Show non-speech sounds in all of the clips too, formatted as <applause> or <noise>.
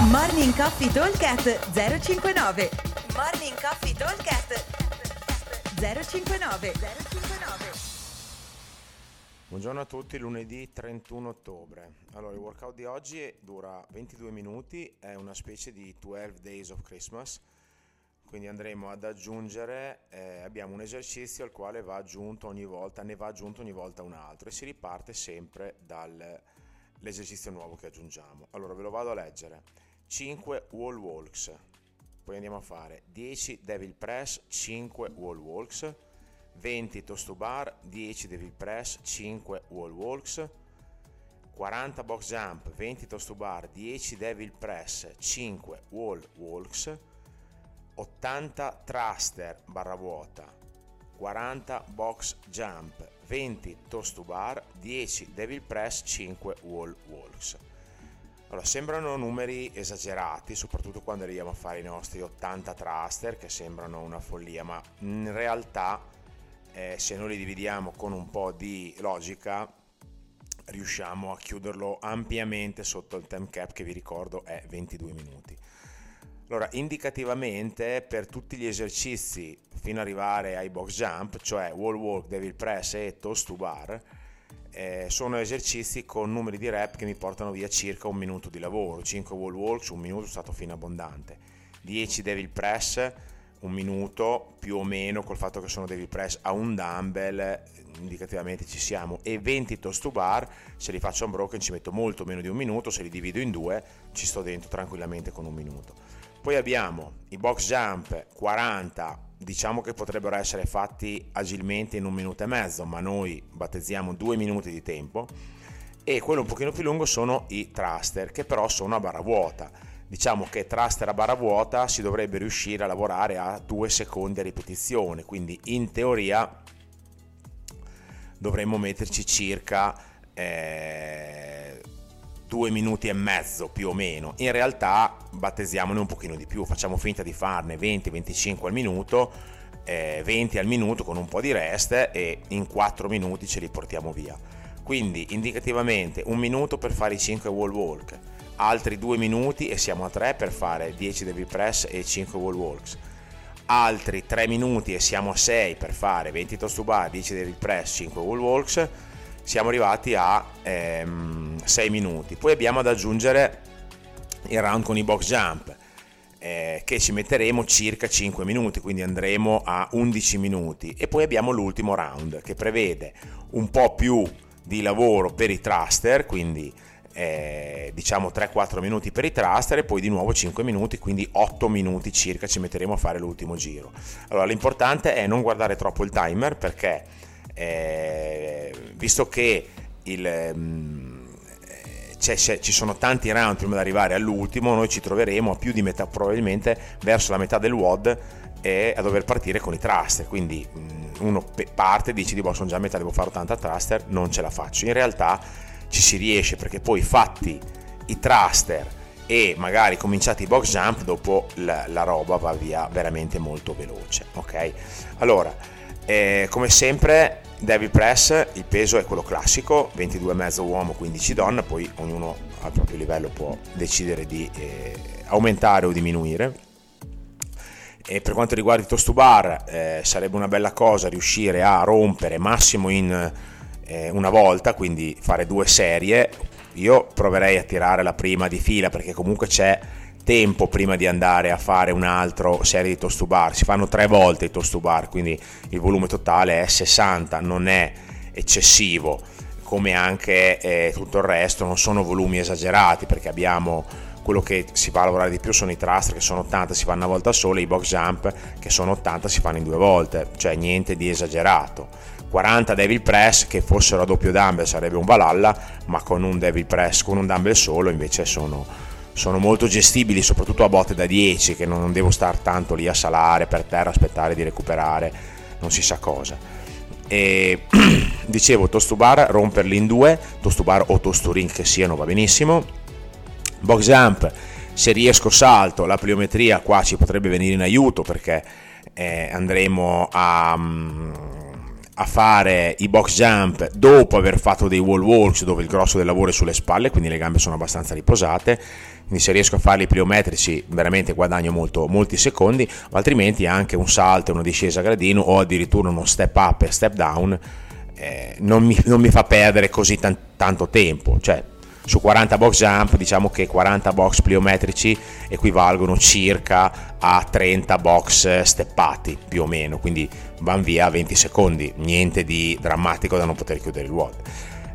Morning Coffee Talkcast 059 Morning Coffee Talkcast 059 059 Buongiorno a tutti, lunedì 31 ottobre. Allora, il workout di oggi dura 22 minuti, è una specie di 12 Days of Christmas, quindi andremo ad aggiungere, eh, abbiamo un esercizio al quale va aggiunto ogni volta, ne va aggiunto ogni volta un altro e si riparte sempre dall'esercizio nuovo che aggiungiamo. Allora, ve lo vado a leggere. 5 wall walks, poi andiamo a fare 10 devil press, 5 wall walks, 20 toast to bar, 10 devil press, 5 wall walks, 40 box jump, 20 toast to bar, 10 devil press, 5 wall walks, 80 thruster barra vuota, 40 box jump, 20 toast to bar, 10 devil press, 5 wall walks. Allora, sembrano numeri esagerati, soprattutto quando arriviamo a fare i nostri 80 thruster, che sembrano una follia, ma in realtà eh, se noi li dividiamo con un po' di logica riusciamo a chiuderlo ampiamente sotto il time cap che vi ricordo è 22 minuti. Allora, indicativamente per tutti gli esercizi fino ad arrivare ai box jump, cioè wall walk, devil press e toast to bar, eh, sono esercizi con numeri di rep che mi portano via circa un minuto di lavoro, 5 wall walks, un minuto è stato fino abbondante, 10 devil press, un minuto più o meno col fatto che sono devil press a un dumbbell, indicativamente ci siamo, e 20 toast to bar, se li faccio unbroken ci metto molto meno di un minuto, se li divido in due ci sto dentro tranquillamente con un minuto. Poi abbiamo i box jump 40 diciamo che potrebbero essere fatti agilmente in un minuto e mezzo, ma noi battezziamo due minuti di tempo. E quello un pochino più lungo sono i thruster, che però sono a barra vuota. Diciamo che thruster a barra vuota si dovrebbe riuscire a lavorare a due secondi a ripetizione, quindi in teoria dovremmo metterci circa eh, due minuti e mezzo più o meno. In realtà battesiamone un pochino di più, facciamo finta di farne 20-25 al minuto, eh, 20 al minuto con un po' di rest e in 4 minuti ce li portiamo via. Quindi indicativamente un minuto per fare i 5 wall walk, altri 2 minuti e siamo a 3 per fare 10 devil press e 5 wall walks. Altri 3 minuti e siamo a 6 per fare 20 toast to bar, 10 devil press, 5 wall walks siamo arrivati a ehm, 6 minuti. Poi abbiamo ad aggiungere il round con i box jump eh, che ci metteremo circa 5 minuti, quindi andremo a 11 minuti. E poi abbiamo l'ultimo round che prevede un po' più di lavoro per i thruster, quindi eh, diciamo 3-4 minuti per i thruster e poi di nuovo 5 minuti, quindi 8 minuti circa ci metteremo a fare l'ultimo giro. Allora l'importante è non guardare troppo il timer perché eh, visto che il, um, c'è, c'è, ci sono tanti round prima di arrivare all'ultimo, noi ci troveremo a più di metà, probabilmente verso la metà del WOD e a dover partire con i thruster. Quindi um, uno parte e dice di boh, sono già a metà, devo fare 80 thruster, non ce la faccio. In realtà ci si riesce perché poi fatti i thruster e magari cominciati i box jump, dopo la, la roba va via veramente molto veloce. Ok? Allora, eh, come sempre Devil Press, il peso è quello classico, 22,5 uomo, 15 donna, poi ognuno al proprio livello può decidere di eh, aumentare o diminuire. E per quanto riguarda i toast to bar, eh, sarebbe una bella cosa riuscire a rompere massimo in eh, una volta, quindi fare due serie. Io proverei a tirare la prima di fila perché comunque c'è tempo prima di andare a fare un'altra serie di toast to bar. Si fanno tre volte i toast to bar, quindi il volume totale è 60, non è eccessivo, come anche eh, tutto il resto, non sono volumi esagerati perché abbiamo quello che si va a lavorare di più sono i thruster che sono 80 si fanno una volta sola, i box jump che sono 80 si fanno in due volte, cioè niente di esagerato. 40 devil press che fossero a doppio dumbbell sarebbe un Valhalla, ma con un devil press, con un dumbbell solo invece sono sono molto gestibili, soprattutto a botte da 10, che non devo stare tanto lì a salare per terra, aspettare di recuperare, non si sa cosa. E <clears throat> dicevo, tostubar, romperli in due, tostubar o tosturing che siano va benissimo. Box jump, se riesco salto, la pliometria qua ci potrebbe venire in aiuto perché eh, andremo a, a fare i box jump dopo aver fatto dei wall walks dove il grosso del lavoro è sulle spalle, quindi le gambe sono abbastanza riposate. Quindi se riesco a farli pliometrici veramente guadagno molto, molti secondi, altrimenti anche un salto, una discesa a gradino o addirittura uno step up e step down eh, non, mi, non, mi, fa perdere così tan- tanto tempo. Cioè, su 40 box jump diciamo che 40 box pliometrici equivalgono circa a 30 box steppati più o meno. Quindi van via 20 secondi niente di drammatico da non poter chiudere il WOD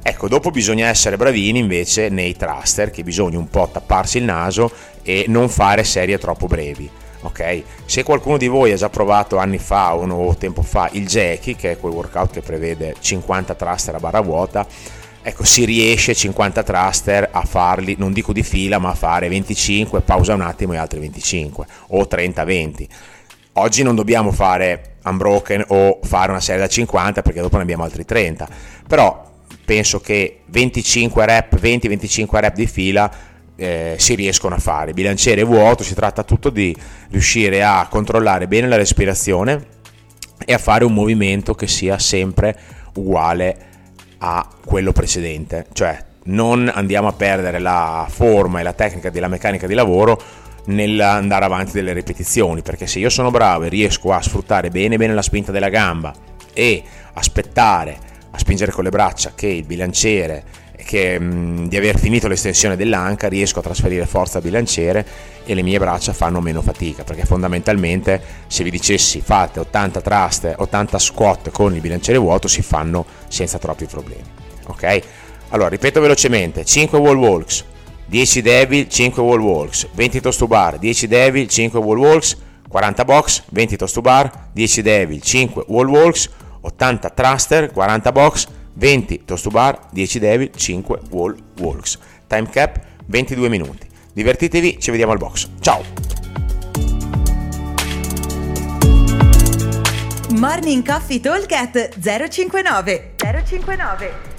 ecco dopo bisogna essere bravini invece nei thruster che bisogna un po' tapparsi il naso e non fare serie troppo brevi ok? Se qualcuno di voi ha già provato anni fa o tempo fa il Jackie che è quel workout che prevede 50 thruster a barra vuota ecco, si riesce 50 thruster a farli, non dico di fila, ma a fare 25, pausa un attimo e altri 25 o 30-20. Oggi non dobbiamo fare unbroken o fare una serie da 50 perché dopo ne abbiamo altri 30, però penso che 25 rep, 20-25 rep di fila eh, si riescono a fare. Bilanciere vuoto, si tratta tutto di riuscire a controllare bene la respirazione e a fare un movimento che sia sempre uguale a quello precedente, cioè non andiamo a perdere la forma e la tecnica della meccanica di lavoro nell'andare avanti delle ripetizioni, perché se io sono bravo e riesco a sfruttare bene bene la spinta della gamba e aspettare a spingere con le braccia che il bilanciere che, mh, di aver finito l'estensione dell'anca riesco a trasferire forza bilanciere e le mie braccia fanno meno fatica perché fondamentalmente se vi dicessi fate 80 thrust 80 squat con il bilanciere vuoto si fanno senza troppi problemi ok? Allora ripeto velocemente 5 wall walks 10 devil 5 wall walks 20 toast to bar 10 devil 5 wall walks 40 box 20 toast to bar 10 devil 5 wall walks 80 thruster 40 box 20 toast to bar, 10 devil, 5 wall walks. Time cap 22 minuti. Divertitevi, ci vediamo al box. Ciao! Morning Coffee Talk 059 059